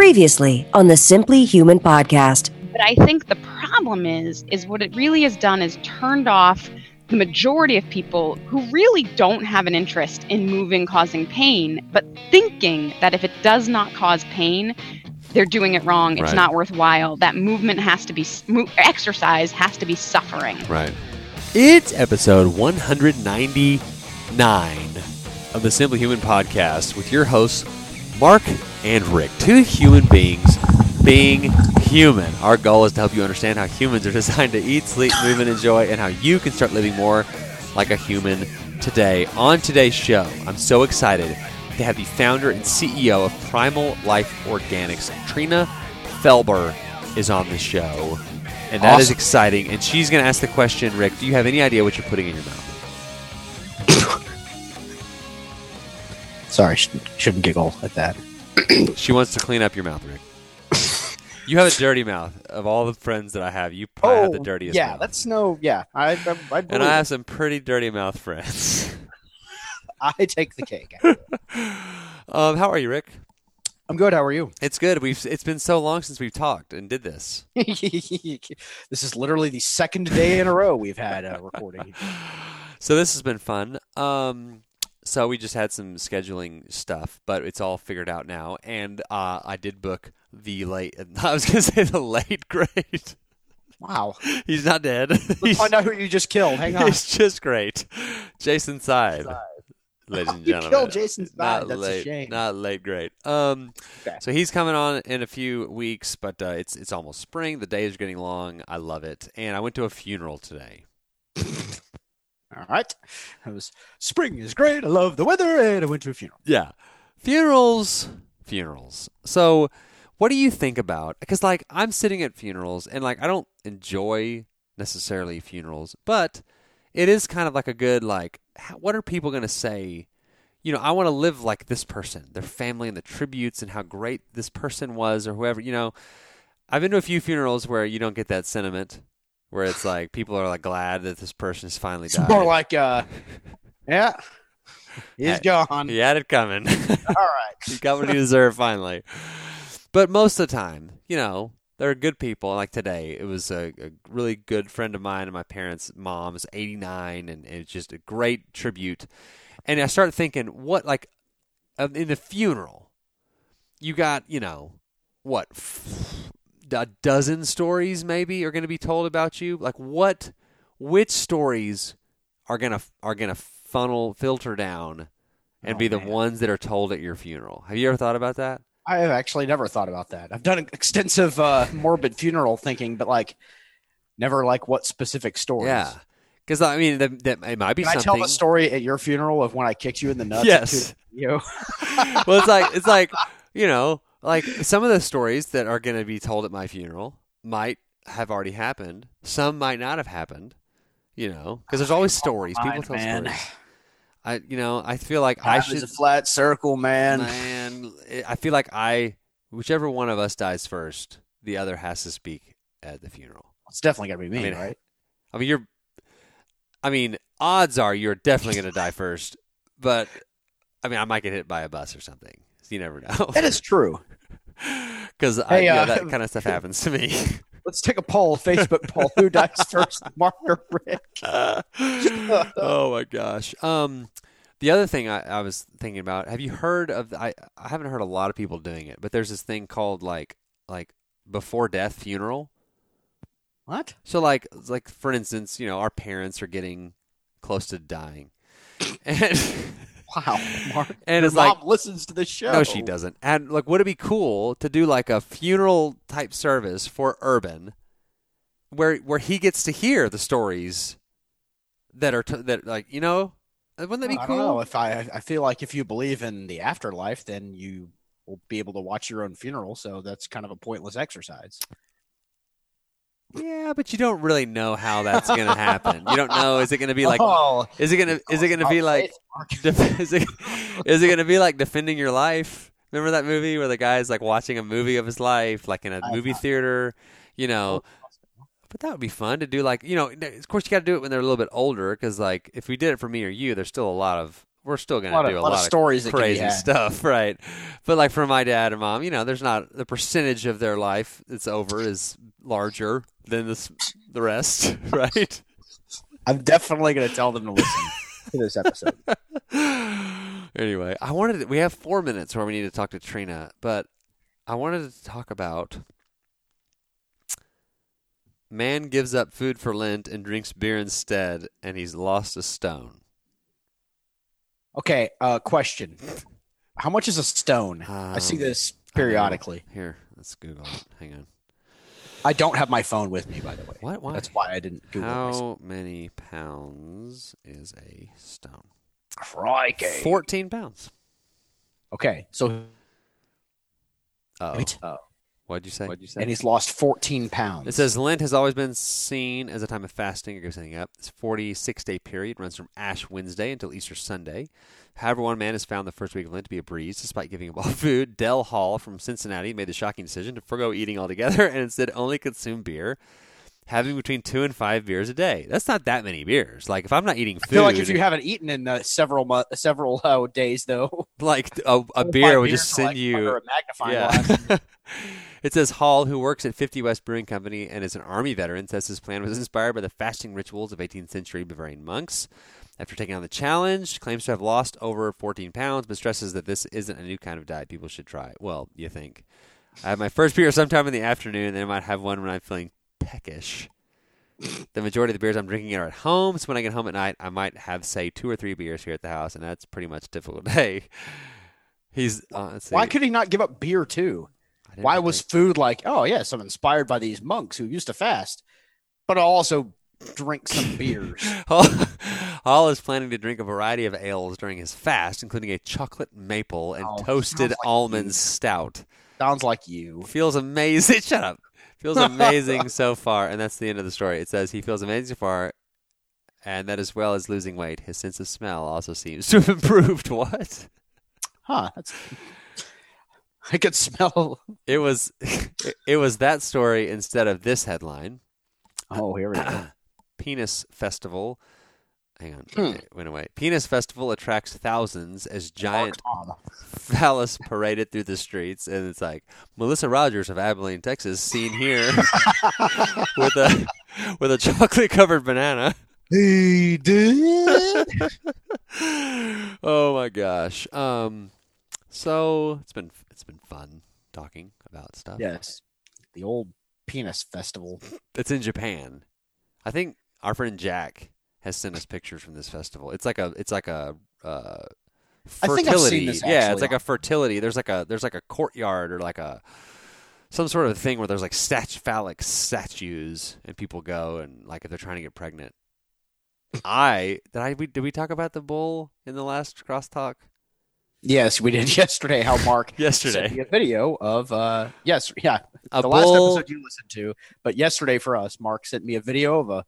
Previously on the Simply Human podcast. But I think the problem is, is what it really has done is turned off the majority of people who really don't have an interest in moving causing pain, but thinking that if it does not cause pain, they're doing it wrong. It's Right. not worthwhile. That movement has to be exercise has to be suffering. Right. It's episode 199 of the Simply Human podcast with your hosts, Mark and Rick. Two human beings being human. Our goal is to help you understand how humans are designed to eat, sleep, move, and enjoy, and how you can start living more like a human today. On today's show, I'm so excited to have the founder and CEO of Primal Life Organics, Trina Felber, is on the show. And that is Awesome. exciting. And she's going to ask the question, Rick, do you have any idea what you're putting in your mouth? Sorry, shouldn't giggle at that. She wants to clean up your mouth, Rick. You have a dirty mouth. Of all the friends that I have, you probably have the dirtiest Oh, yeah, mouth. that's no, yeah. I, I, I, and I have some pretty dirty mouth friends. I take the cake. um, how are you, Rick? I'm good. How are you? It's good. We've it's been so long since we've talked and did this. this is literally the second day in a row we've had a recording. So this has been fun. Um, so we just had some scheduling stuff, but it's all figured out now. And uh, I did book the late. I was gonna say the late great. Wow. He's not dead. Find out who you just killed. Hang on. he's just great. Jason Side. Ladies and You gentlemen, killed Jason Side. Not That's a late, shame. Not late, great. Um, Okay. so he's coming on in a few weeks, but uh, it's it's almost spring. The days are getting long. I love it, and I went to a funeral today. All right. It was spring is great. I love the weather, and I went to a funeral. Yeah. Funerals, funerals. So, what do you think about? Because, like, I'm sitting at funerals and, like, I don't enjoy necessarily funerals, but it is kind of like a good, like, what are people going to say? You know, I want to live like this person, their family, and the tributes, and how great this person was, or whoever. You know, I've been to a few funerals where you don't get that sentiment, where it's like people are like glad that this person has finally It's died. more like, uh, yeah, he's Hey, gone. He had it coming. All right. He got what he deserved finally. But most of the time, you know, they're good people. Like today, it was a, a really good friend of mine and my parents' mom's 89, and, and it's just a great tribute. And I started thinking, what, like, um, in the funeral, you got, you know, what, a dozen stories maybe are going to be told about you? Like, what, which stories are going to, are going to funnel, filter down and Oh, be the man. ones that are told at your funeral? Have you ever thought about that? I have actually never thought about that. I've done extensive uh, morbid funeral thinking, but like never like what specific stories. Yeah. Because, I mean, that, that, it might be Can I tell the story at your funeral of when I kicked you in the nuts? Yes. You. well, it's like it's like you know, like some of the stories that are going to be told at my funeral might have already happened. Some might not have happened. You know, because there's ah, always stories. People tell man. stories. I, you know, I feel like I should. is a flat circle, man. man, I feel like I, whichever one of us dies first, the other has to speak at the funeral. It's definitely gonna be me, I mean, right? I mean, you're. I mean, odds are you're definitely going to die first, but I mean, I might get hit by a bus or something. So you never know. That is true. Because Hey, you know, uh, that kind of stuff happens to me. Let's take a poll, Facebook poll. Who dies first, Mark or Rick? oh my gosh. Um, the other thing I, I was thinking about. Have you heard of? I I haven't heard a lot of people doing it, but there's this thing called like like before death funeral. What? So like like for instance, you know, our parents are getting close to dying, and Wow, Mark. and it's like listens to the show. No, she doesn't. And like, would it be cool to do like a funeral type service for Urban, where where he gets to hear the stories that are t- that like you know, wouldn't that be I cool? don't know if I. I feel like if you believe in the afterlife, then you will be able to watch your own funeral. So that's kind of a pointless exercise. Yeah, but you don't really know how that's gonna happen. You don't know. Is it gonna be like? oh, Is it gonna? Is it gonna be oh, like? def- Is it, is it gonna be like defending your life? Remember that movie where the guy's like watching a movie of his life, like in a movie theater, you know? Oh. But that would be fun to do. Like, you know, of course you got to do it when they're a little bit older, because like if we did it for me or you, there's still a lot of we're still gonna lot, do of, a lot of of stories be crazy stuff, right? But like for my dad and mom, you know, there's not the percentage of their life that's over is larger than this the rest, right? I'm definitely going to tell them to listen to this episode. anyway, I wanted to, we have four minutes where we need to talk to Trina, but I wanted to talk about man gives up food for Lent and drinks beer instead, and he's lost a stone. Okay, uh, question. How much is a stone? I see Um, this I don't know. periodically. Here, let's Google it. Hang on. I don't have my phone with me, by the way. What? Why? That's why I didn't Google. How many pounds is a stone? Crikey. 14 pounds. Okay, so Oh, wait. Oh. What'd you say? What'd you say? and he's lost 14 pounds. It says Lent has always been seen as a time of fasting or gives anything up. This 46 day period runs from Ash Wednesday until Easter Sunday. However, one man has found the first week of Lent to be a breeze despite giving up all food. Del Hall from Cincinnati made the shocking decision to forego eating altogether and instead only consume beer, having between two and five beers a day. That's not that many beers. Like, if I'm not eating food, I feel like if you haven't eaten in uh, several mo- several uh, days, though, like a, a beer would beers just send like, you a magnifying glass. It says Hall, who works at 50 West Brewing Company and is an Army veteran, says his plan was inspired by the fasting rituals of 18th century Bavarian monks. After taking on the challenge, claims to have lost over 14 pounds, but stresses that this isn't a new kind of diet people should try. Well, you think. I have my first beer sometime in the afternoon, and then I might have one when I'm feeling peckish. The majority of the beers I'm drinking are at home, so when I get home at night, I might have, say, two or three beers here at the house, and that's pretty much a typical day. He's uh. Why could he not give up beer too? Why was food like, oh yes, I'm inspired by these monks who used to fast, but I'll also drink some beers. Hall, Hall is planning to drink a variety of ales during his fast, including a chocolate maple and Oh, toasted sounds like almond you. stout. Sounds like you. Feels amazing. Shut up. Feels amazing so far, and that's the end of the story. It says he feels amazing so far, and that as well as losing weight, his sense of smell also seems to have improved. What? Huh? That's. I could smell. It was, it, it was that story instead of this headline. Oh, here we go. Penis Festival. Hang on, Hmm. it went away. Penis Festival attracts thousands as giant Tom. phallus paraded through the streets, and it's like Melissa Rogers of Abilene, Texas, seen here with a with a chocolate covered banana. He did. oh my gosh! Um, so it's been it's been fun talking about stuff. yes, the old penis festival. it's in Japan. I think our friend Jack has sent us pictures from this festival. It's like a it's like a uh, I think I've fertility. seen this, yeah, it's like a fertility. There's like a there's like a courtyard or like a some sort of thing where there's like stat- phallic statues and people go and like if they're trying to get pregnant. I did I we, did we talk about the bull in the last crosstalk Yes, we did yesterday. How Mark yesterday? sent me a video of uh yes yeah A the last episode you listened to, but yesterday for us, Mark sent me a video of a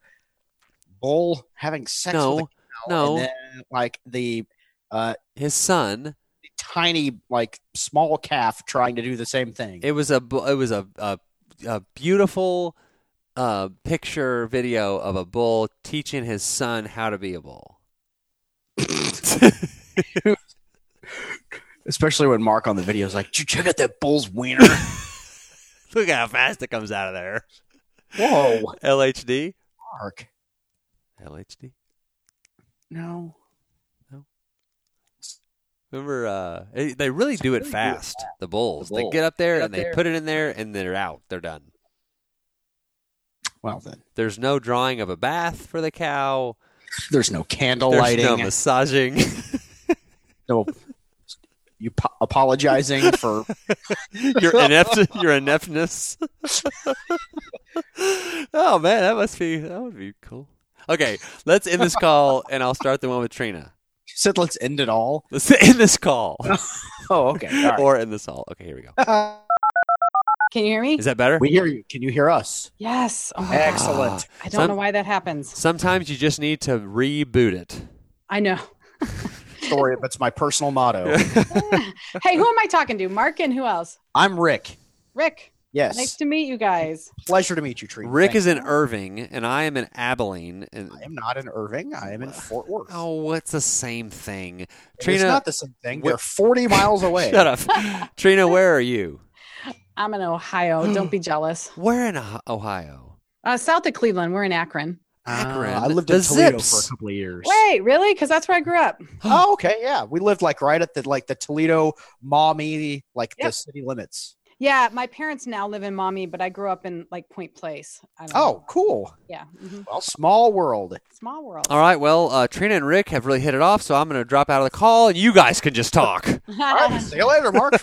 bull having sex No, with a cow, no. and then like the uh his son. The tiny like small calf trying to do the same thing. It was a it was a a, a beautiful uh, picture video of a bull teaching his son how to be a bull. Especially when Mark on the video is like, "Did you check out that bull's wiener?" Look at how fast it comes out of there. Whoa, LHD. Mark. LHD. No. No. Remember, uh, they- they really do it really do it fast. The bulls. The They get up there Get up and they there. put it in there, and they're out. They're done. Well then, There's no drawing of a bath for the cow. there's no candle There's lighting. no massaging. no you po- apologizing for your inept, your ineptness. oh man, that must be that would be cool. Okay, let's end this call, and I'll start the one with Trina. you said let's end it all. Let's end this call, Oh, okay. All right. or end this all. Okay, here we go. Can you hear me? Is that better? we hear you. Can you hear us? yes. Oh my God. Excellent. I don't Some- know why that happens. Sometimes you just need to reboot it. I know. Story, that's my personal motto. hey, who am I talking to? Mark and who else? I'm Rick. Rick. Yes. Nice to meet you guys. Pleasure to meet you, Trina. Rick Thank is in. Irving, and I am in Abilene. And I am not in Irving. I am in Fort Worth. oh, it's the same thing. it's Trina, not the same thing. wh- They're 40 miles away. shut up. Trina, where are you? I'm in Ohio. Don't be jealous. Where in Oh- Ohio? Uh, south of Cleveland. We're in Akron. Akron. Uh, I lived in Toledo Zips. for a couple of years. Wait, really? Because that's where I grew up. Oh, okay, yeah. We lived like right at the like the Toledo, Maumee, like the city limits. Yeah, my parents now live in Maumee, but I grew up in like Point Place. I don't Oh, know. cool. yeah. mhm. Well, small world. Small world. All right. Well, uh, Trina and Rick have really hit it off, so I'm going to drop out of the call, and you guys can just talk. All right, see you later, Mark.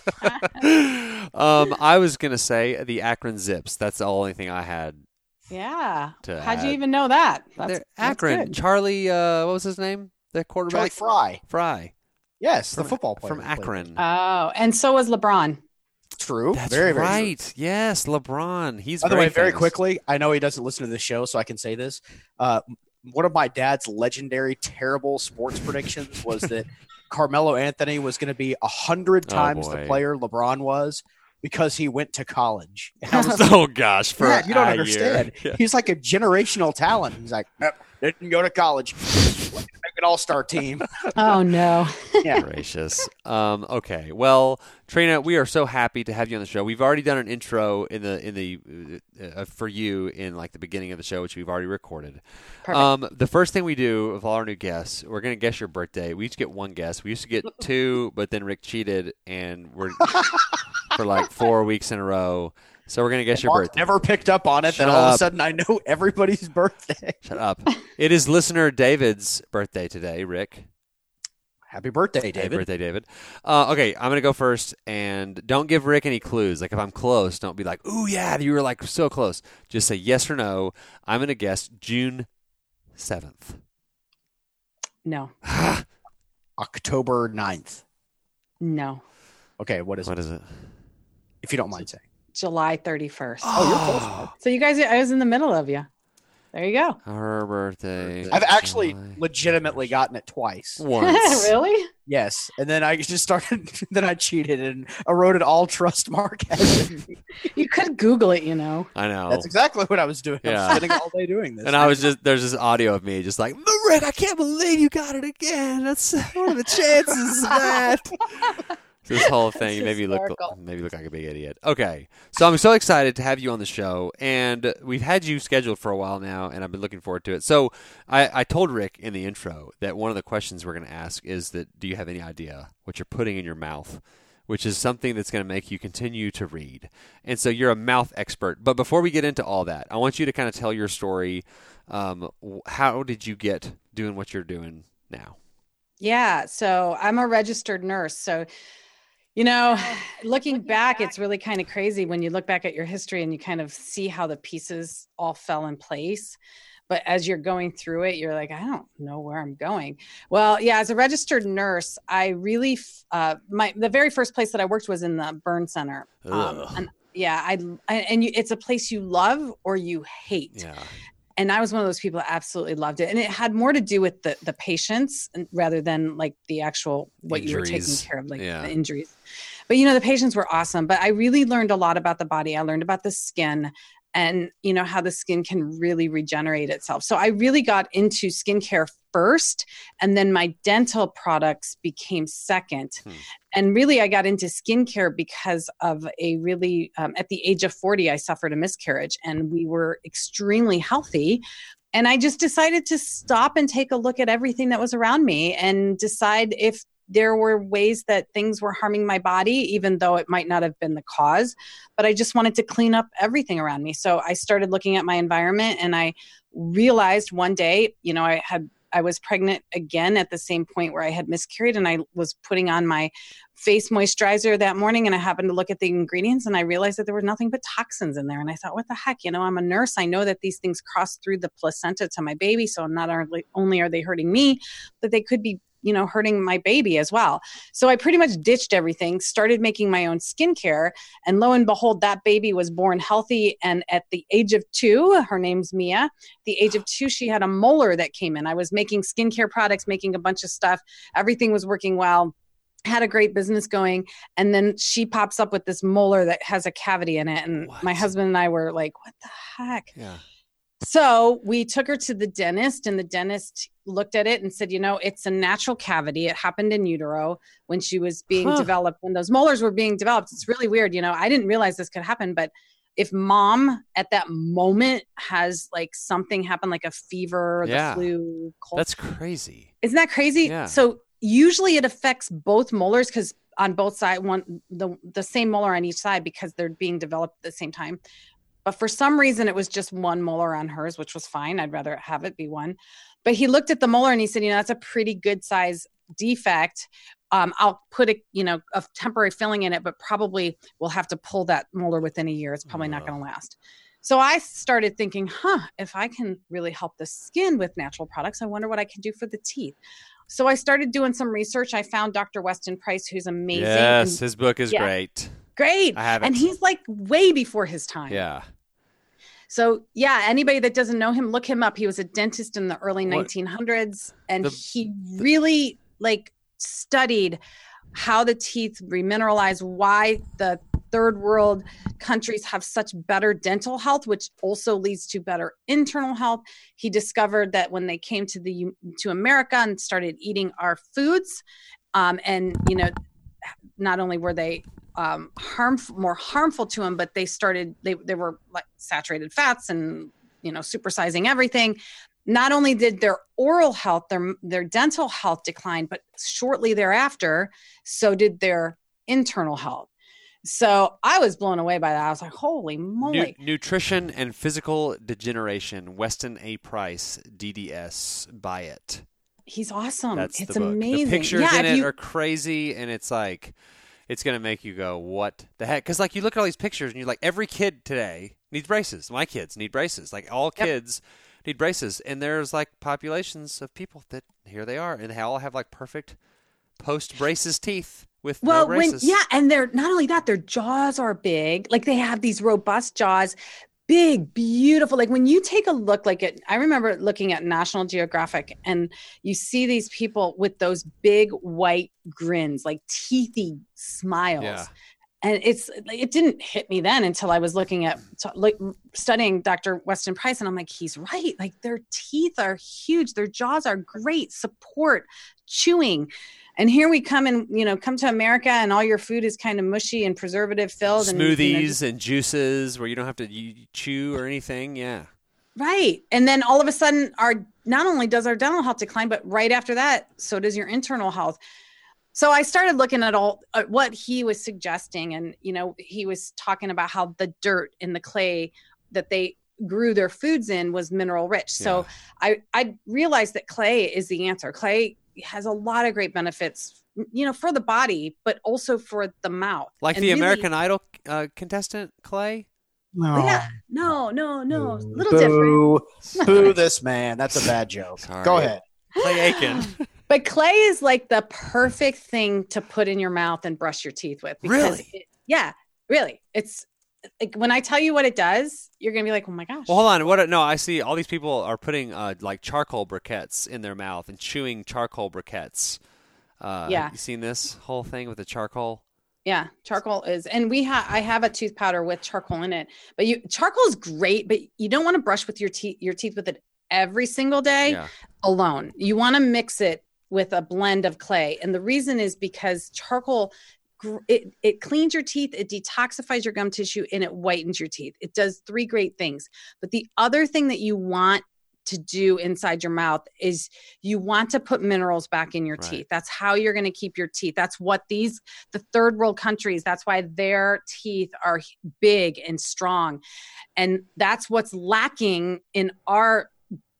um, I was going to say the Akron Zips. That's the only thing I had. Yeah. To How'd you even know that? That's, They're- that's Akron. good. Charlie, uh, what was his name? The quarterback? Charlie quarterback? Frye. Frye. Yes, the From- football player From who played Akron. Oh, and so was LeBron. True. That's very, very true. right. Yes, LeBron. He's By the very way, very famous. quickly, I know he doesn't listen to the show, so I can say this. Uh, one of my dad's legendary, terrible sports predictions was that Carmelo Anthony was going to be a hundred Oh, times the boy. player LeBron was because he went to college. And I was oh gosh, for Dad, you don't understand. year. He's like a generational talent. He's like, nope, didn't go to college. Make an all-star team. Oh no. Yeah. Gracious. Um, okay. Well, Trina, we are so happy to have you on the show. We've already done an intro in the in the uh, for you in like the beginning of the show, which we've already recorded. Um, the first thing we do with all our new guests, we're gonna guess your birthday. We each get one guess. We used to get two, but then Rick cheated, and we're for like four weeks in a row. So we're gonna guess your Mark birthday. never picked up on it. Shut then all of a sudden, I know everybody's birthday. Shut up. it is listener David's birthday today, Rick. Happy birthday, Happy David. birthday, David. Uh, okay, I'm gonna go first, and don't give Rick any clues. Like if I'm close, don't be like, "Ooh, yeah, you were like so close." Just say yes or no. I'm gonna guess June seventh. No. October 9th. No. Okay, what is What it? is it? If you don't mind saying. July 31st. Oh, you're close. Mark. So you guys, I was in the middle of you. There you go. Her birthday. I've actually July. legitimately gotten it twice. once. really? Yes, and then I just started. then I cheated and eroded all trust. Mark has in me. You could Google it, you know. I know. That's exactly what I was doing. I Yeah. was spending all day doing this. and I was just there's this audio of me just like Rick, I can't believe you got it again. That's what are the chances of that? This whole thing That's made me look hysterical. made me look like a big idiot. Okay, so I'm so excited to have you on the show, and we've had you scheduled for a while now, and I've been looking forward to it. So I, I told Rick in the intro that one of the questions we're going to ask is that do you have any idea what you're putting in your mouth? Which is something that's going to make you continue to read. And so you're a mouth expert. But before we get into all that, I want you to kind of tell your story. Um, how did you get doing what you're doing now? Yeah. So I'm a registered nurse. So, you know, looking back, it's really kind of crazy when you look back at your history and you kind of see how the pieces all fell in place. But as you're going through it, you're like, I don't know where I'm going. Well, yeah, as a registered nurse, I really, uh, my the very first place that I worked was in the burn center. Um, and yeah, I and you, it's a place you love or you hate Yeah. And I was one of those people that absolutely loved it. And it had more to do with the the patients rather than like the actual what you were taking care of, like Yeah. the injuries. But you know, the patients were awesome. But I really learned a lot about the body. I learned about the skin and you know how the skin can really regenerate itself. So I really got into skincare first, and then my dental products became second. Hmm. And really, I got into skincare because of a really, um, at the age of 40, I suffered a miscarriage and we were extremely healthy. And I just decided to stop and take a look at everything that was around me and decide if there were ways that things were harming my body, even though it might not have been the cause. But I just wanted to clean up everything around me. So I started looking at my environment and I realized one day, you know, I had I was pregnant again at the same point where I had miscarried, and I was putting on my face moisturizer that morning. And I happened to look at the ingredients, and I realized that there were nothing but toxins in there. And I thought, what the heck? You know, I'm a nurse. I know that these things cross through the placenta to my baby. So not only only are they hurting me, but they could be you know hurting my baby as well. So i pretty much ditched everything started making my own skincare and lo and behold that baby was born healthy. And at the age of two her name's mia the age of two she had a molar that came in. I was making skincare products making a bunch of stuff. Everything was working well. Had a great business going. And then she pops up with this molar that has a cavity in it. And What? my husband and I were like what the heck? Yeah. So we took her to the dentist, and the dentist looked at it and said, You know, it's a natural cavity. It happened in utero when she was being Huh. developed, when those molars were being developed. It's really weird. You know, I didn't realize this could happen, but if mom at that moment has like something happen, like a fever, Yeah. the flu, cold, That's crazy. isn't that crazy? Yeah. So usually it affects both molars because on both sides, one the the same molar on each side because they're being developed at the same time. But for some reason, it was just one molar on hers, which was fine. I'd rather have it be one. But he looked at the molar and he said, you know, that's a pretty good size defect. Um, I'll put a you know a temporary filling in it, but probably we'll have to pull that molar within a year. It's probably not going to last. So I started thinking, huh, if I can really help the skin with natural products, I wonder what I can do for the teeth. So I started doing some research. I found Dr. Weston Price, who's amazing. Yes, and his book is Yeah. great. great. I have it. And he's like way before his time. Yeah. So yeah, anybody that doesn't know him, look him up. He was a dentist in the early What- 1900s, and The- he really like studied how the teeth remineralize, why the third world countries have such better dental health, which also leads to better internal health. He discovered that when they came to the to America and started eating our foods, um, and you know, not only were they um, harmful, more harmful to them, but they started they they were like saturated fats and you know supersizing everything. Not only did their oral health, their their dental health decline, but shortly thereafter, so did their internal health. So I was blown away by that. I was like, "Holy Nu- moly!" nutrition and physical degeneration. Weston A. Price, DDS. Buy it. He's awesome. That's it's the amazing. The pictures yeah, in it you- are crazy, and it's like, it's gonna make you go, "What the heck?" Because like you look at all these pictures, and you're like, every kid today needs braces. My kids need braces. Like all Yep. kids need braces, and there's like populations of people that here they are, and they all have like perfect post braces teeth with well no when braces. yeah and they're not only that their jaws are big like they have these robust jaws big beautiful like when you take a look like it i remember looking at national geographic and you see these people with those big white grins like teethy smiles Yeah. And it's it didn't hit me then until i was looking at like studying dr weston price and i'm like he's right. Like their teeth are huge. Their jaws are great. Support. Chewing. And here we come and you know come to america and all your food is kind of mushy and preservative filled and you know, smoothies and juices where you don't have to chew or anything. Yeah. right. And then all of a sudden our not only does our dental health decline but right after that so does your internal health so i started looking at all at what he was suggesting and you know he was talking about how the dirt and the clay that they grew their foods in was mineral rich so I I realized that clay is the answer. Clay has a lot of great benefits, you know, for the body, but also for the mouth. Like And the really- American Idol uh, contestant Clay. No. Yeah, no, no, no, a little different. Boo. Boo this man. That's a bad joke. Sorry. Go ahead. Clay Aiken. But clay is like the perfect thing to put in your mouth and brush your teeth with. Really? it- yeah, really. It's like when I tell you what it does, you're gonna be like, oh my gosh. Well, hold on. What? No, I see. All these people are putting uh, like charcoal briquettes in their mouth and chewing charcoal briquettes. Uh, Yeah. You seen this whole thing with the charcoal? Yeah, charcoal is, and we have. I have a tooth powder with charcoal in it. But you, charcoal is great, but you don't want to brush with your teeth, your teeth with it every single day Yeah. alone. You want to mix it with a blend of clay, and the reason is because charcoal. It, it cleans your teeth, it detoxifies your gum tissue, and it whitens your teeth. It does three great things. But the other thing that you want to do inside your mouth is you want to put minerals back in your Right. teeth. That's how you're going to keep your teeth. That's what these the third world countries that's why their teeth are big and strong and that's what's lacking in our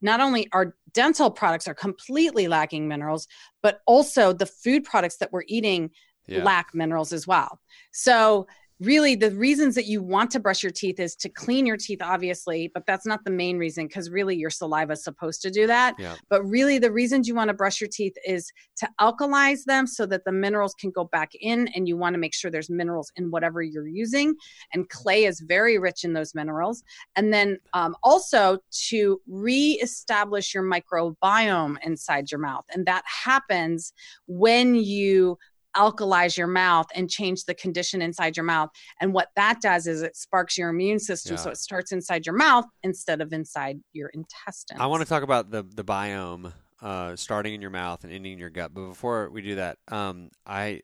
not only our dental products are completely lacking minerals but also the food products that we're eating Yeah. lack minerals as well so really the reasons that you want to brush your teeth is to clean your teeth obviously but that's not the main reason because really your saliva is supposed to do that Yeah. but really the reasons you want to brush your teeth is to alkalize them so that the minerals can go back in and you want to make sure there's minerals in whatever you're using and clay is very rich in those minerals and then um, also to reestablish your microbiome inside your mouth and that happens when you alkalize your mouth and change the condition inside your mouth. And what that does is it sparks your immune system. Yeah. So it starts inside your mouth instead of inside your intestines. I want to talk about the the biome uh, starting in your mouth and ending in your gut. But before we do that, um, I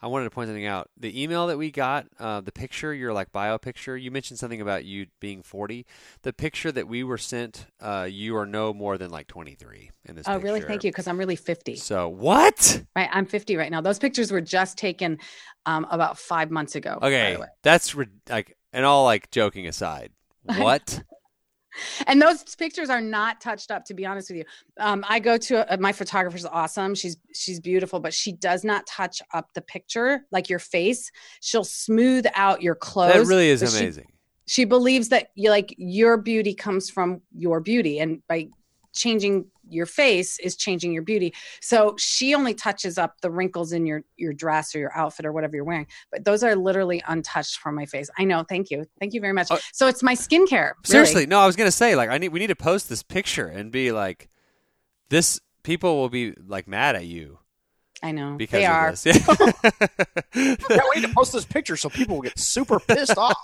I wanted to point something out. The email that we got, uh, the picture, your like bio picture. You mentioned something about you being forty. The picture that we were sent, uh, you are no more than like twenty three in this. Oh, really? Thank you. Because I'm really 50. So what? Right. I'm 50 right now. Those pictures were just taken um, about five months ago. by Okay, the way. that's rid- like, and all like joking aside, what? And those pictures are not touched up, to be honest with you. Um, I go to a, my photographer's awesome. She's she's beautiful, but she does not touch up the picture like your face. She'll smooth out your clothes. that really is but she- amazing. she believes that you like your beauty comes from your beauty and by changing your face is changing your beauty. So she only touches up the wrinkles in your your dress or your outfit or whatever you're wearing but those are literally untouched from my face. I know. Thank you. Thank you very much. Uh, so it's my skincare really. Seriously, no, I was gonna say like I need we need to post this picture and be like, this people will be like mad at you i know because they of are this. Yeah. Yeah, we need to post this picture so people will get super pissed off.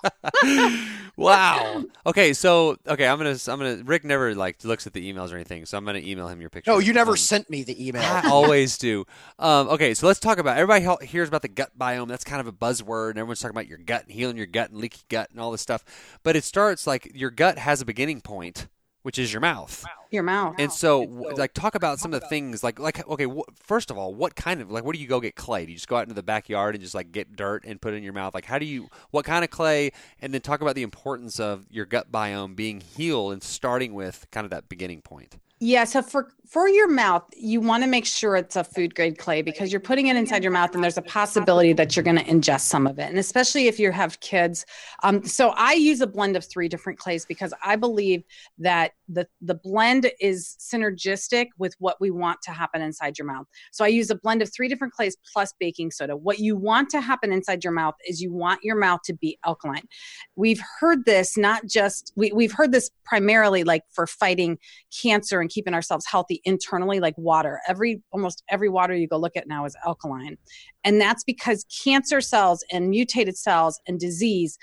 wow. Okay, so okay, I'm gonna I'm gonna Rick never like looks at the emails or anything, so I'm gonna email him your picture. No, you never Um, sent me the email. I always do. Um, okay, so let's talk about everybody hears about the gut biome. That's kind of a buzzword, and everyone's talking about your gut and healing your gut and leaky gut and all this stuff. But it starts like your gut has a beginning point, which is your mouth. your mouth And so, w like, talk about some of the things, like, like, okay, wh- first of all, what kind of, like, where do you go get clay? Do you just go out into the backyard and just like get dirt and put it in your mouth? Like, how do you, what kind of clay? And then talk about the importance of your gut biome being healed and starting with kind of that beginning point. Yeah, so for for your mouth, you want to make sure it's a food grade clay because you're putting it inside your mouth, and there's a possibility that you're going to ingest some of it, and especially if you have kids. Um, so I use a blend of three different clays because I believe that the the blend is synergistic with what we want to happen inside your mouth. So I use a blend of three different clays plus baking soda. What you want to happen inside your mouth is you want your mouth to be alkaline. We've heard this not just we, we've heard this primarily like for fighting cancer and keeping ourselves healthy internally like water. Every almost every water you go look at now is alkaline. And that's because cancer cells and mutated cells and disease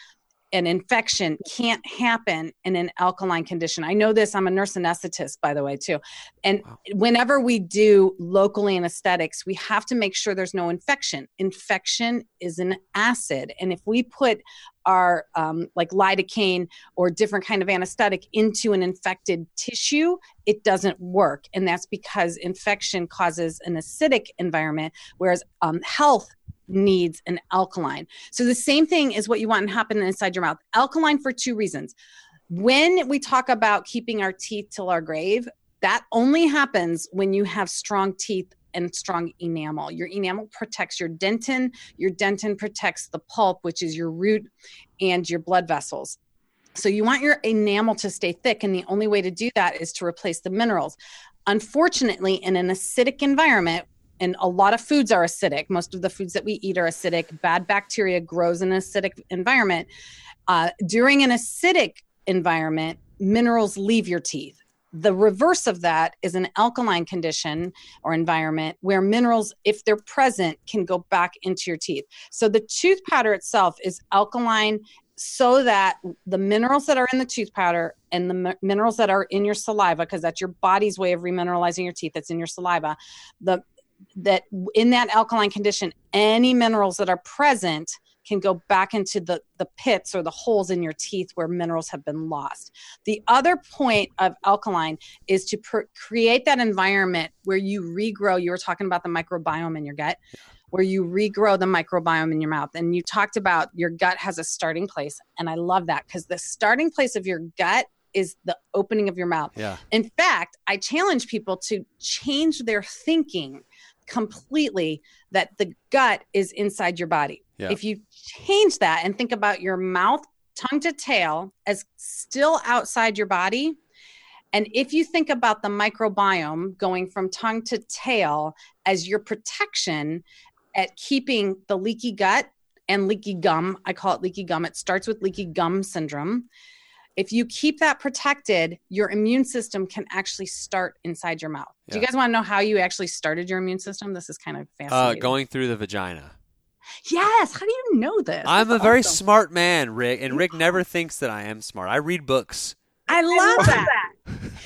and infection can't happen in an alkaline condition. I know this. I'm a nurse anesthetist, by the way, too. And Wow. whenever we do locally anesthetics, we have to make sure there's no infection. Infection is an acid, and if we put our um, like lidocaine or different kind of anesthetic into an infected tissue, it doesn't work, and that's because infection causes an acidic environment, whereas um, health needs an alkaline. So the same thing is what you want to happen inside your mouth. Alkaline for two reasons. When we talk about keeping our teeth till our grave, that only happens when you have strong teeth and strong enamel. Your enamel protects your dentin, your dentin protects the pulp, which is your root and your blood vessels. So you want your enamel to stay thick, and the only way to do that is to replace the minerals. Unfortunately, in an acidic environment, and a lot of foods are acidic. Most of the foods that we eat are acidic. Bad bacteria grows in an acidic environment. Uh, during an acidic environment, minerals leave your teeth. The reverse of that is an alkaline condition or environment where minerals, if they're present, can go back into your teeth. So the tooth powder itself is alkaline so that the minerals that are in the tooth powder and the mi- minerals that are in your saliva, because that's your body's way of remineralizing your teeth, that's in your saliva, the that in that alkaline condition, any minerals that are present can go back into the, the pits or the holes in your teeth where minerals have been lost. The other point of alkaline is to pr- create that environment where you regrow. You were talking about the microbiome in your gut, where you regrow the microbiome in your mouth. And you talked about your gut has a starting place. And I love that because the starting place of your gut is the opening of your mouth. Yeah. In fact, I challenge people to change their thinking completely that the gut is inside your body. Yeah. If you change that and think about your mouth, tongue to tail as still outside your body, and if you think about the microbiome going from tongue to tail as your protection at keeping the leaky gut and leaky gum, I call it leaky gum. It starts with leaky gum syndrome. If you keep that protected, your immune system can actually start inside your mouth. Do you guys want to know how you actually started your immune system? This is kind of Uh, fascinating. going through the vagina. yes. How do you know this? I'm a very awesome. smart man, Rick, and Rick never thinks that I am smart. I read books. I love that.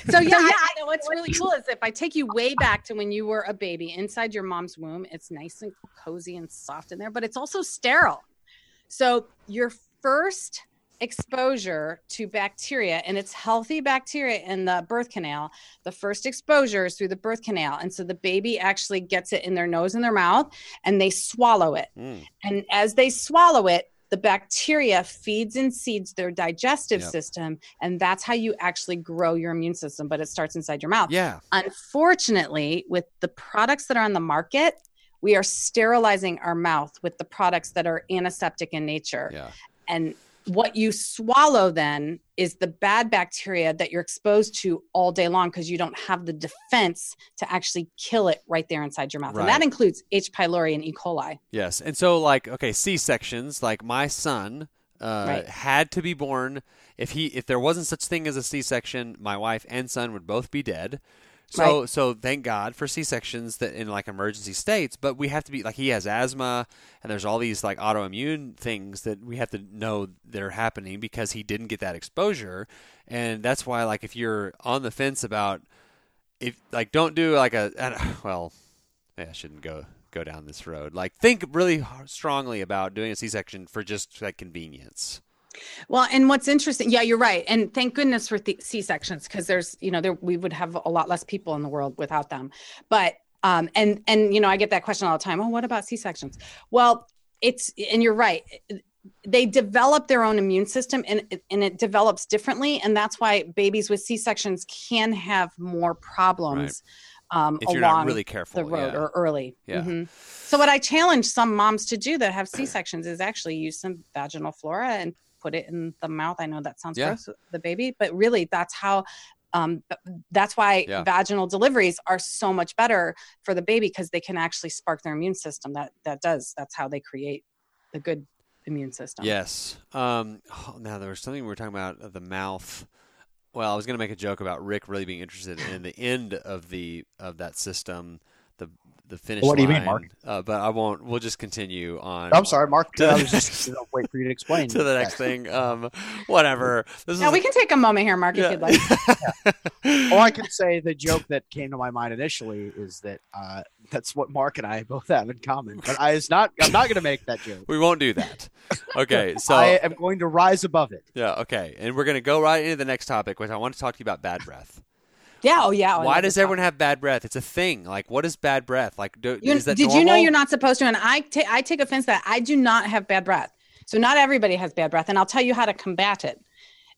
So yeah, I, I know what's really cool is if I take you way back to when you were a baby inside your mom's womb, it's nice and cozy and soft in there, but it's also sterile. So your first exposure to bacteria and it's healthy bacteria in the birth canal the first exposure is through the birth canal and so the baby actually gets it in their nose and their mouth and they swallow it Mm. and as they swallow it, the bacteria feeds and seeds their digestive Yep. system. And that's how you actually grow your immune system, but it starts inside your mouth. Yeah. Unfortunately, with the products that are on the market, we are sterilizing our mouth with the products that are antiseptic in nature. Yeah. And what you swallow then is the bad bacteria that you're exposed to all day long because you don't have the defense to actually kill it right there inside your mouth. Right. And that includes H. pylori and E. coli. Yes. And so, like, okay, C sections. Like my son uh, Right. had to be born. If he, if there wasn't such thing as a C section, my wife and son would both be dead. So, so thank God for C sections that in like emergency states. But we have to be like he has asthma, and there's all these like autoimmune things that we have to know that are happening because he didn't get that exposure, and that's why like if you're on the fence about if like don't do like a well yeah, I shouldn't go go down this road. Like think really strongly about doing a C-section for just like convenience. Well, and what's interesting, yeah, you're right, and thank goodness for th- C sections because there's, you know, there we would have a lot less people in the world without them. But um, and and you know, I get that question all the time. Oh, what about C sections? Well, it's and you're right. They develop their own immune system, and it- and it develops differently, and that's why babies with C sections can have more problems. Um, If along really careful, the road yeah. or early. Yeah. Mhm. So what I challenge some moms to do that have C sections is actually use some vaginal flora and put it in the mouth. I know that sounds Yeah. gross, the baby, but really that's how. Um, that's why Yeah. vaginal deliveries are so much better for the baby because they can actually spark their immune system. That that does. That's how they create the good immune system. Yes. Um, oh, now there was something we were talking about the mouth. Well, I was going to make a joke about Rick really being interested in the end of the of that system, the the finish What do you mean. Mark? Uh, but I won't. We'll just continue on. I'm sorry, Mark. To- I was just gonna wait for you to explain. to the next thing. Um, whatever. This Now is we can take a moment here, Mark, Yeah. if you'd like. All I can say, the joke that came to my mind initially is that uh, that's what Mark and I both have in common. But I is not. I'm not going to make that joke. we won't do that. Okay, so I am going to rise above it. yeah, okay, and we're gonna go right into the next topic, which I want to talk to you about bad breath. Yeah. Oh, yeah. Oh, I Why does everyone have bad breath? It's a thing. Like, what is bad breath? Like, do, is that did you know you're not supposed to? And I ta- I take offense that I do not have bad breath. So not everybody has bad breath, and I'll tell you how to combat it.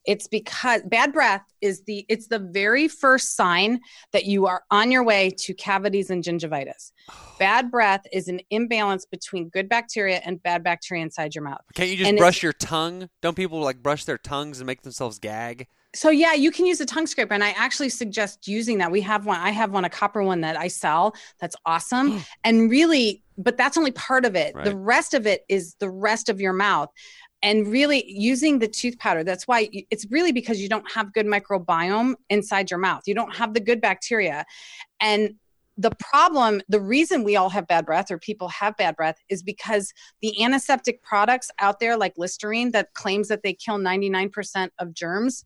It's because bad breath is the it's the very first sign that you are on your way to cavities and gingivitis. Bad breath is an imbalance between good bacteria and bad bacteria inside your mouth. Can't you just and brush your tongue? Don't people like brush their tongues and make themselves gag? So yeah, you can use a tongue scraper, and I actually suggest using that. We have one. I have one, a copper one that I sell. That's awesome, hmm. and really, but that's only part of it. The rest of it is the rest of your mouth, and really using the tooth powder. That's why it's really because you don't have good microbiome inside your mouth. You don't have the good bacteria, and the problem, the reason we all have bad breath or people have bad breath is because the antiseptic products out there, like Listerine, that claims that they kill 99% of germs,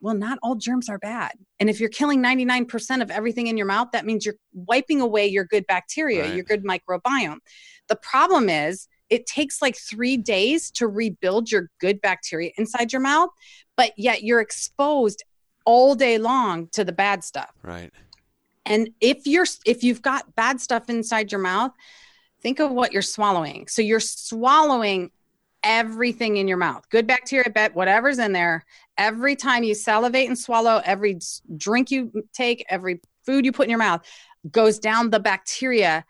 well, not all germs are bad. And if you're killing 99% of everything in your mouth, that means you're wiping away your good bacteria, Right. your good microbiome. The problem is, it takes like three days to rebuild your good bacteria inside your mouth, but yet you're exposed all day long to the bad stuff. Right. And if you're if you've got bad stuff inside your mouth, think of what you're swallowing. So you're swallowing everything in your mouth. Good bacteria, bad whatever's in there. Every time you salivate and swallow, every drink you take, every food you put in your mouth goes down the bacteria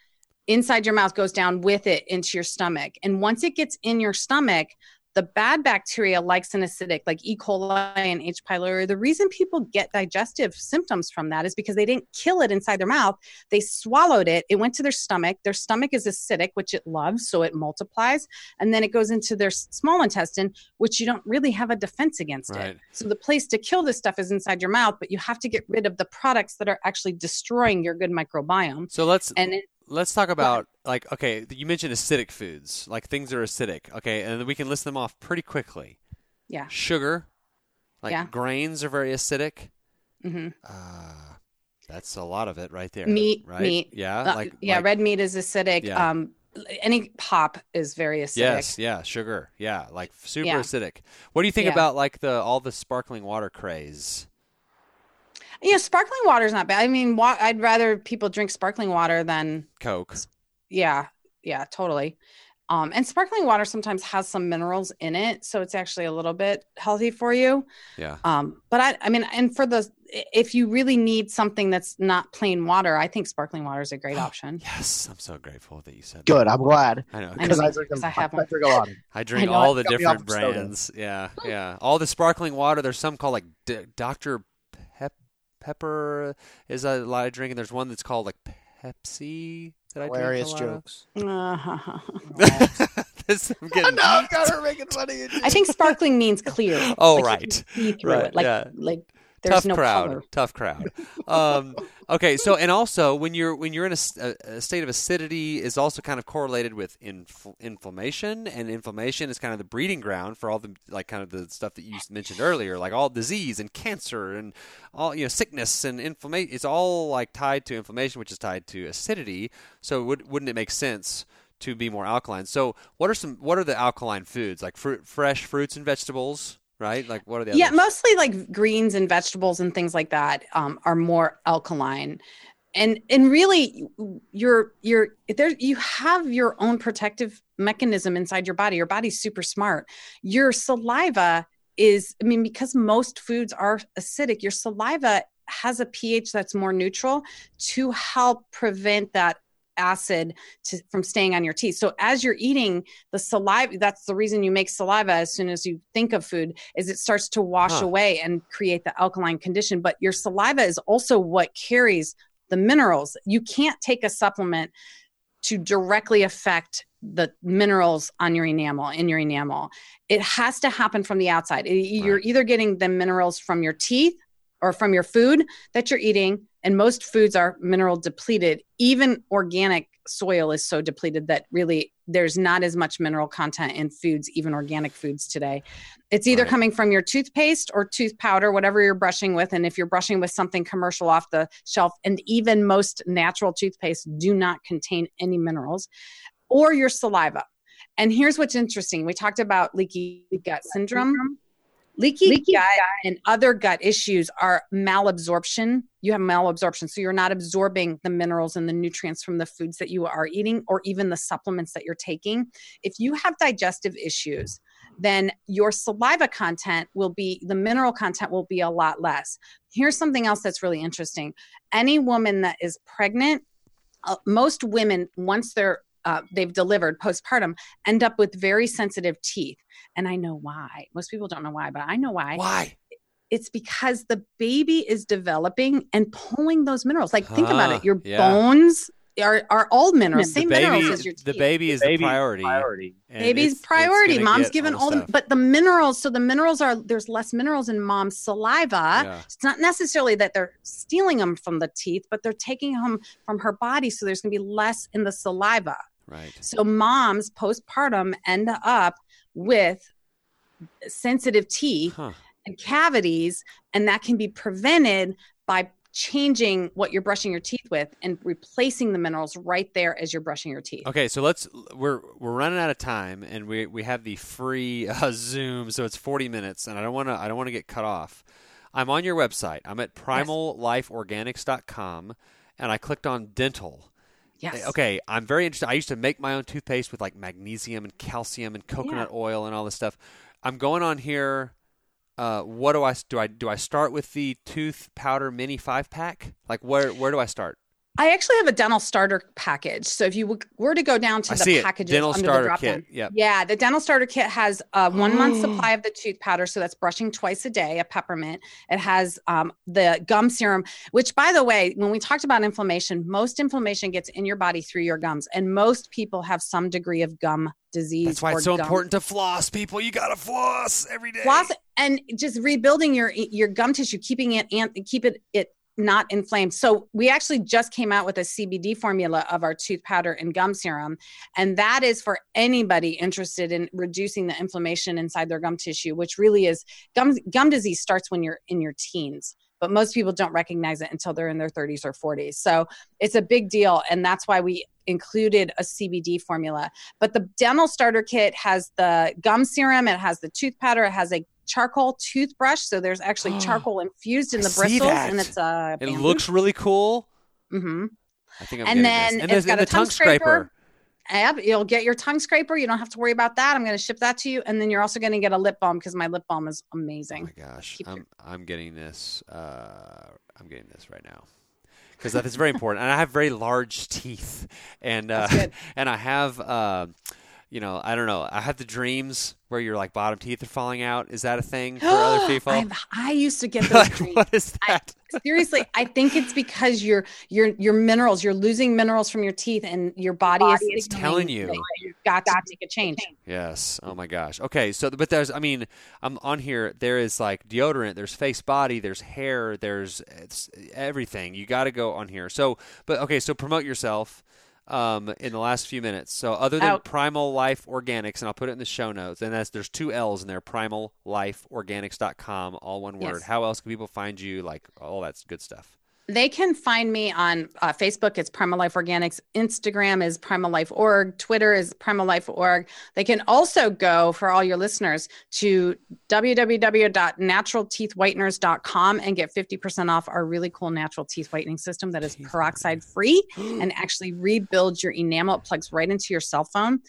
inside your mouth goes down with it into your stomach. And once it gets in your stomach, the bad bacteria likes an acidic, like E. coli and H. pylori. The reason people get digestive symptoms from that is because they didn't kill it inside their mouth. They swallowed it. It went to their stomach. Their stomach is acidic, which it loves, so it multiplies. And then it goes into their small intestine, which you don't really have a defense against Right. it. So the place to kill this stuff is inside your mouth, but you have to get rid of the products that are actually destroying your good microbiome. So let's And it, let's talk about like okay, you mentioned acidic foods, like things that are acidic. Okay, and we can list them off pretty quickly. yeah. Sugar, like Yeah. grains are very acidic. Mm-hmm. Uh, that's a lot of it right there. Meat, right? meat. Yeah, Uh, like yeah, like- red meat is acidic. Yeah. Um, any pop is very acidic. Yes, yeah, sugar, yeah, like super Yeah. acidic. What do you think about like the all the sparkling water craze? Yeah, sparkling water is not bad. I mean, wa- I'd rather people drink sparkling water than Coke. yeah, yeah, totally. Um, and sparkling water sometimes has some minerals in it, so it's actually a little bit healthy for you. Yeah. Um, but I, I mean, and for the if you really need something that's not plain water, I think sparkling water is a great option. Yes, I'm so grateful that you said Good. I'm glad. I know. Because know, I drink them. I have I one. drink a lot. I drink know, all the got me off different brands. Yeah, yeah. All the sparkling water. There's some called like D- Dr. Pep- Pepper is a lot I drink, and there's one that's called like Pepsi. That I drink a Hilarious lot jokes. this, I'm getting, no, got her making funny. I think sparkling means clear. Oh, Like, you right. can see through Right, it. Like, yeah. like there's tough no crowd. color. Tough crowd. Um, okay, so and also when you're when you're in a state of acidity is also kind of correlated with inf- inflammation, and inflammation is kind of the breeding ground for all the like kind of the stuff that you mentioned earlier, like all disease and cancer and all you know sickness and inflammation. It's all like tied to inflammation, which is tied to acidity. So would, wouldn't it make sense? To be more alkaline. So, what are some? What are the alkaline foods? Like fruit, fresh fruits and vegetables, right? Like, what are the? Yeah, others? mostly like greens and vegetables and things like that um, are more alkaline. And and really, you're you're there. You have your own protective mechanism inside your body. Your body's super smart. Your saliva is, I mean, because most foods are acidic. Your saliva has a pH that's more neutral to help prevent that acid to, from staying on your teeth. So as you're eating the saliva, that's the reason you make saliva as soon as you think of food is it starts to wash Huh. away and create the alkaline condition. But your saliva is also what carries the minerals. You can't take a supplement to directly affect the minerals on your enamel in your enamel. It has to happen from the outside. It- You're either getting the minerals from your teeth or from your food that you're eating and most foods are mineral depleted. Even organic soil is so depleted that really there's not as much mineral content in foods even organic foods today. It's either Right. coming from your toothpaste or tooth powder whatever you're brushing with. And if you're brushing with something commercial off the shelf and even most natural toothpaste do not contain any minerals or your saliva. And here's what's interesting. We talked about leaky gut syndrome Leaky, gut, and other gut issues are malabsorption. You have malabsorption, so you're not absorbing the minerals and the nutrients from the foods that you are eating or even the supplements that you're taking. If you have digestive issues, then your saliva content will be, the mineral content will be a lot less. Here's something else that's really interesting. Any woman that is pregnant, uh, most women, once they're uh, they've delivered postpartum, end up with very sensitive teeth. And I know why. Most people don't know why, but I know why. Why? It's because the baby is developing and pulling those minerals. Like, think about Ah, it. Your yeah. bones are, are all minerals, The same baby, minerals as your teeth. the baby is the priority. Priority. Baby's it's- it's priority. gonna Mom's get given the all, the, stuff. but the minerals. So the minerals are there's less minerals in mom's saliva. Yeah. It's not necessarily that they're stealing them from the teeth, but they're taking them from her body. So there's going to be less in the saliva. Right. So moms postpartum end up with sensitive teeth Huh. and cavities, and that can be prevented by changing what you're brushing your teeth with and replacing the minerals right there as you're brushing your teeth. Okay, so let's we're we're running out of time, and we we have the free uh, Zoom, so it's forty minutes, and I don't want to I don't want to get cut off. I'm on your website. I'm at primallifeorganics.com, and I clicked on dental. Yes. Okay, I'm very interested. I used to make my own toothpaste with like magnesium and calcium and coconut oil and all this stuff. I'm going on here. Uh, what do I do? I do I start with the tooth powder mini five pack? Like where where do I start? I actually have a dental starter package. So if you were to go down to I the packages Dental under starter the drop kit. down, Yep. yeah, the dental starter kit has a one month supply of the tooth powder, so that's brushing twice a day, a peppermint. It has um, the gum serum, which, by the way, when we talked about inflammation, most inflammation gets in your body through your gums, and most people have some degree of gum disease. That's why it's so gum important to floss, people. You gotta floss every day. floss and just rebuilding your your gum tissue keeping it and keep it it not inflamed. So we actually just came out with a cbd formula of our tooth powder and gum serum and that is for anybody interested in reducing the inflammation inside their gum tissue which really is gum gum disease starts when you're in your teens but most people don't recognize it until they're in their 30s or 40s so it's a big deal and that's why we included a cbd formula. But the dental starter kit has the gum serum it has the tooth powder it has a charcoal toothbrush so there's actually charcoal infused in the bristles that. and it's uh It looks really cool. Mm-hmm. I think I'm And then this. And it's there's got and a tongue tongue scraper. scraper. Yep, you'll get your tongue scraper. You don't have to worry about that. I'm going to ship that to you, and then you're also going to get a lip balm because my lip balm is Oh amazing. my gosh, Keep I'm I'm getting this. Uh, I'm getting this right now because that is very important. And I have very large teeth, and uh, and I have. Uh, you know, I don't know. I have the dreams where your like bottom teeth are falling out. Is that a thing for other people? I've- I used to get those Like, dreams. what is I- that? Seriously, I think it's because your your your minerals, you're losing minerals from your teeth, and your body, is signaling telling you. you've got to make a change. Yes. Oh my gosh. Okay. So, but there's, I mean, I'm on here. There is like deodorant. There's face body. There's hair. There's it's everything. You got to go on here. So, but okay. So promote yourself. Um, in the last few minutes. So, other than Out. Primal Life Organics, and I'll put it in the show notes, and that's there's two L's in there, primallifeorganics.com, all one word. Yes. How else can people find you? Like all that good stuff. They can find me on uh, Facebook. It's Primal Life Organics. Instagram is Primal Life Org. Twitter is Primal Life Org. They can also go for all your listeners to www.naturalteethwhiteners.com and get 50% off our really cool natural teeth whitening system that is peroxide free and actually rebuilds your enamel. It plugs right into your cell phone.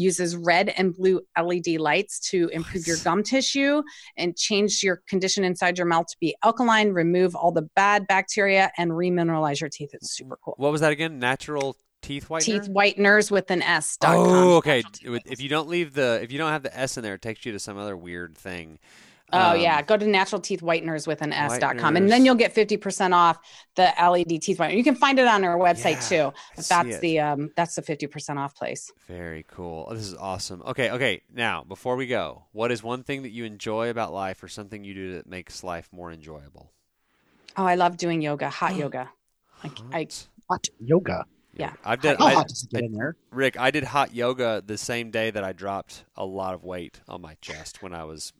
Uses red and blue LED lights to improve your gum tissue and change your condition inside your mouth to be alkaline, remove all the bad bacteria, and remineralize your teeth. It's super cool. What was that again? Natural teeth whitener. Teeth whiteners with an S. com. Oh, okay. Natural teeth With- If you don't leave the, if you don't have the S in there, it takes you to some other weird thing. Oh Um, yeah, go to natural teeth whiteners with an S dot com, and then you'll get fifty percent off the LED teeth whitener. You can find it on our website Yeah, too. But that's it. the um that's the fifty percent off place. Very cool. Oh, this is awesome. Okay, okay. Now, before we go, what is one thing that you enjoy about life, or something you do that makes life more enjoyable? Oh, I love doing yoga, hot yoga. I, I Hot Hot yoga. Yeah. I've done. How I, hot does it get in there? Rick, I did hot yoga the same day that I dropped a lot of weight on my chest when I was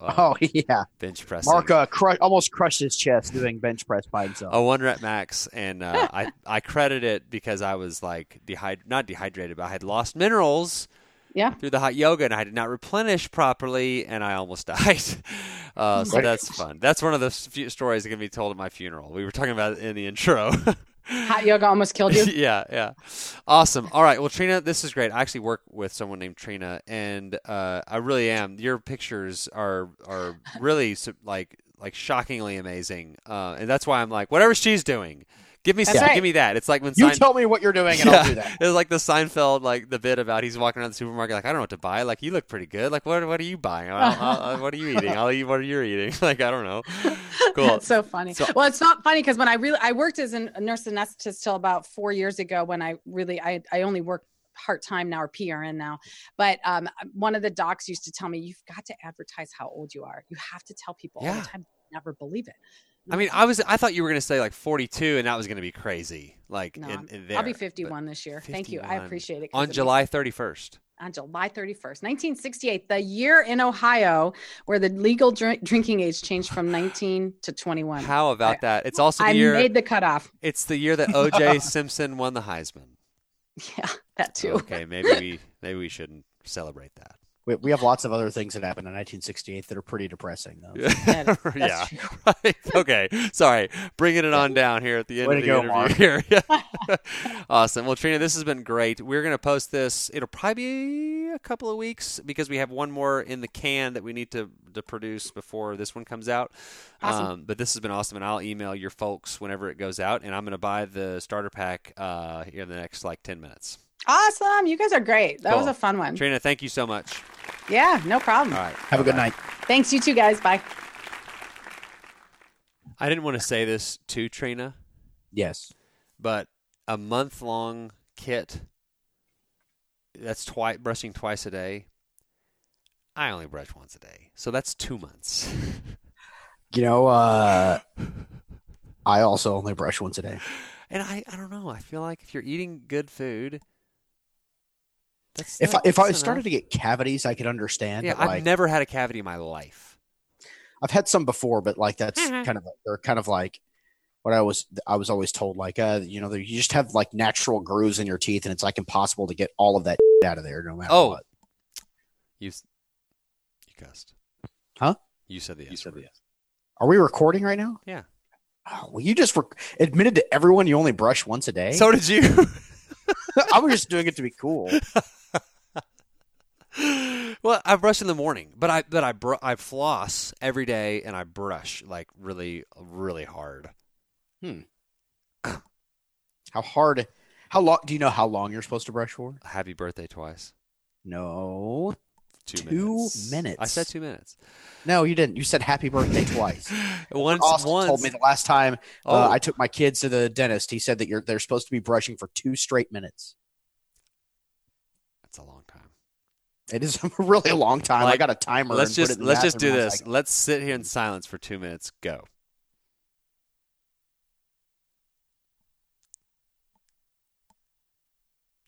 uh, Oh yeah, bench press. Mark uh, cru- almost crushed his chest doing bench press by himself. a one rep max, and uh, I I credit it because I was like dehyd not dehydrated, but I had lost minerals yeah. through the hot yoga, and I did not replenish properly, and I almost died. Uh, so Right. that's fun. That's one of the few stories that can be told at my funeral. We were talking about it in the intro. Hot yoga almost killed you. yeah, yeah. Awesome. All right. Well, Trina, this is great. I actually work with someone named Trina, and uh, I really am. Your pictures are are really like like shockingly amazing, uh, and that's why I'm like, whatever she's doing, give me some, right. give me that. It's like when you tell me what you're doing, and I'll do that. It's like the Seinfeld, like the bit about he's walking around the supermarket, like I don't know what to buy. Like you look pretty good. Like what? What are you buying? I'll, I'll, what are you eating? I'll eat what you're eating. Like I don't know. Cool. That's so funny. So- well, it's not funny because when I really I worked as a nurse anesthetist till about four years ago. When I really I I only work part time now or PRN now. But um, one of the docs used to tell me, "You've got to advertise how old you are. You have to tell people all the time. Never believe it." I mean, I was I thought you were gonna say like 42, and that was gonna be crazy. Like No, in, in I'll there. be But 51 this year. Thank you. I appreciate it. on July 31st. on July 31st, 1968, the year in Ohio where the legal drink, drinking age changed from 19 to 21. How about I- that? It's also I the year. made the cutoff. It's the year that O.J. Simpson won the Heisman. Yeah, that too. Okay, maybe we maybe we shouldn't celebrate that. We, we have lots of other things that happened in 1968 that are pretty depressing, though. Yeah, that's yeah. Right. Okay. Sorry. Bringing it on down here at the end Way of the go, interview Mark. here. Yeah. awesome. Well, Trina, this has been great. We're going to post this. It'll probably be a couple of weeks because we have one more in the can that we need to, to produce before this one comes out. Awesome. Um, but this has been awesome, and I'll email your folks whenever it goes out, and I'm going to buy the starter pack uh, here in the next like 10 minutes. Awesome. You guys are great. That was a fun one. Trina, thank you so much. Yeah, no problem. All right. Have a good night. Thanks, you too, guys. Bye. I didn't want to say this to Trina. Yes. but a month long kit that's twice brushing twice a day i only brush once a day so that's two months You know, uh, I also only brush once a day. and i i don't know i feel like if you're eating good food that's If I, that- if I started enough. to get cavities, I could understand. yeah i've like, never had a cavity in my life I've had some before, but like that's Mhm. kind of they're kind of like what I was I was always told like uh you know you just have like natural grooves in your teeth and it's like impossible to get all of that out of there no matter Oh. what. you s- you cussed Huh? you said the yes word. Are we recording right now? Yeah. Oh, well, you just rec- admitted to everyone you only brush once a day. so did you I was just doing it to be cool. well, I brush in the morning, but I but I br- I floss every day and I brush like really really hard. Hmm. how hard? How long? Do you know how long you're supposed to brush for? Happy birthday twice. No, Two, Two minutes. minutes. I said two minutes. no, you didn't. You said happy birthday twice. Once, Austin once. told me the last time oh, uh, I took my kids to the dentist. He said that you're they're supposed to be brushing for two straight minutes. that's a long time. It is a really long time. I got a timer. Let's and put it just in let's just do bathroom. I was this. like, Let's sit here in silence for two minutes. Go.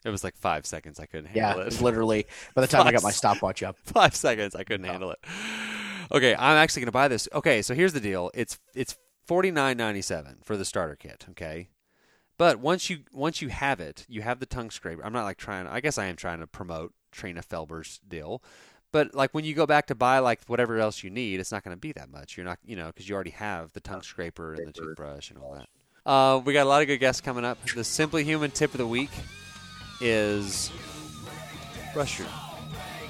It was like five seconds. I couldn't yeah, handle it's it. literally. By the time I got my stopwatch up, five seconds. I couldn't handle it. Okay, I'm actually going to buy this. Okay, so here's the deal. It's it's forty nine ninety seven for the starter kit. Okay, but once you once you have it, you have the tongue scraper. I'm not like trying. I guess I am trying to promote Trina Felber's deal. But like when you go back to buy like whatever else you need, it's not going to be that much. You're not, you know, because you already have the tongue scraper and the toothbrush and all that. Uh, we got a lot of good guests coming up. The Simply Human tip of the week is brush your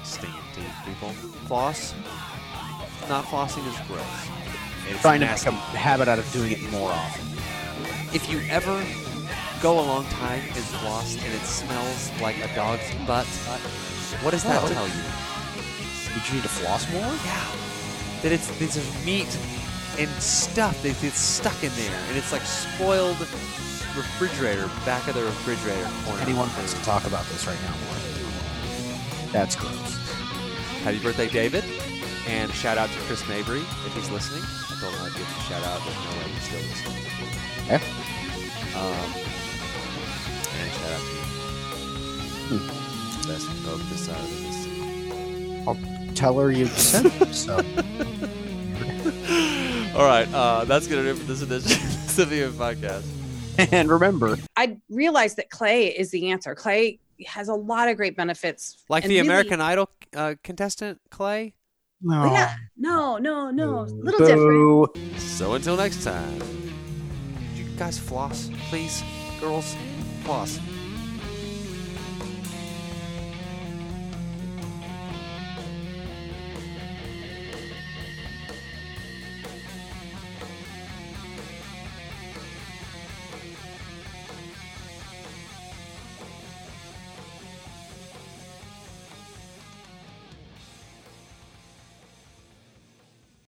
stinking teeth, people. Floss. Not flossing is gross. It's trying to make a habit out of doing it more often. If you ever go a long time and floss and it smells like a dog's butt, what does that Oh. tell you? Did you need to floss more? Yeah. That it's there's meat and stuff that gets stuck in there, and it's like spoiled refrigerator back of the refrigerator corner. Anyone wants to talk about this right now? Mark? That's gross. Happy birthday, David. And shout out to Chris Mabry if he's listening. I told him I'd give him a shout out, but no way he's still listening. Yeah. Um, and shout out to you. Best of this side of the Mississippi. Tell her you sent them, so. All right, uh, that's going to do it for this edition of the podcast. and remember, I realized that clay is the answer. Clay has a lot of great benefits. Like and the really- American Idol uh, contestant, Clay. no, Yeah. No, no, no. A little different. So until next time, you guys floss, please. Girls, floss.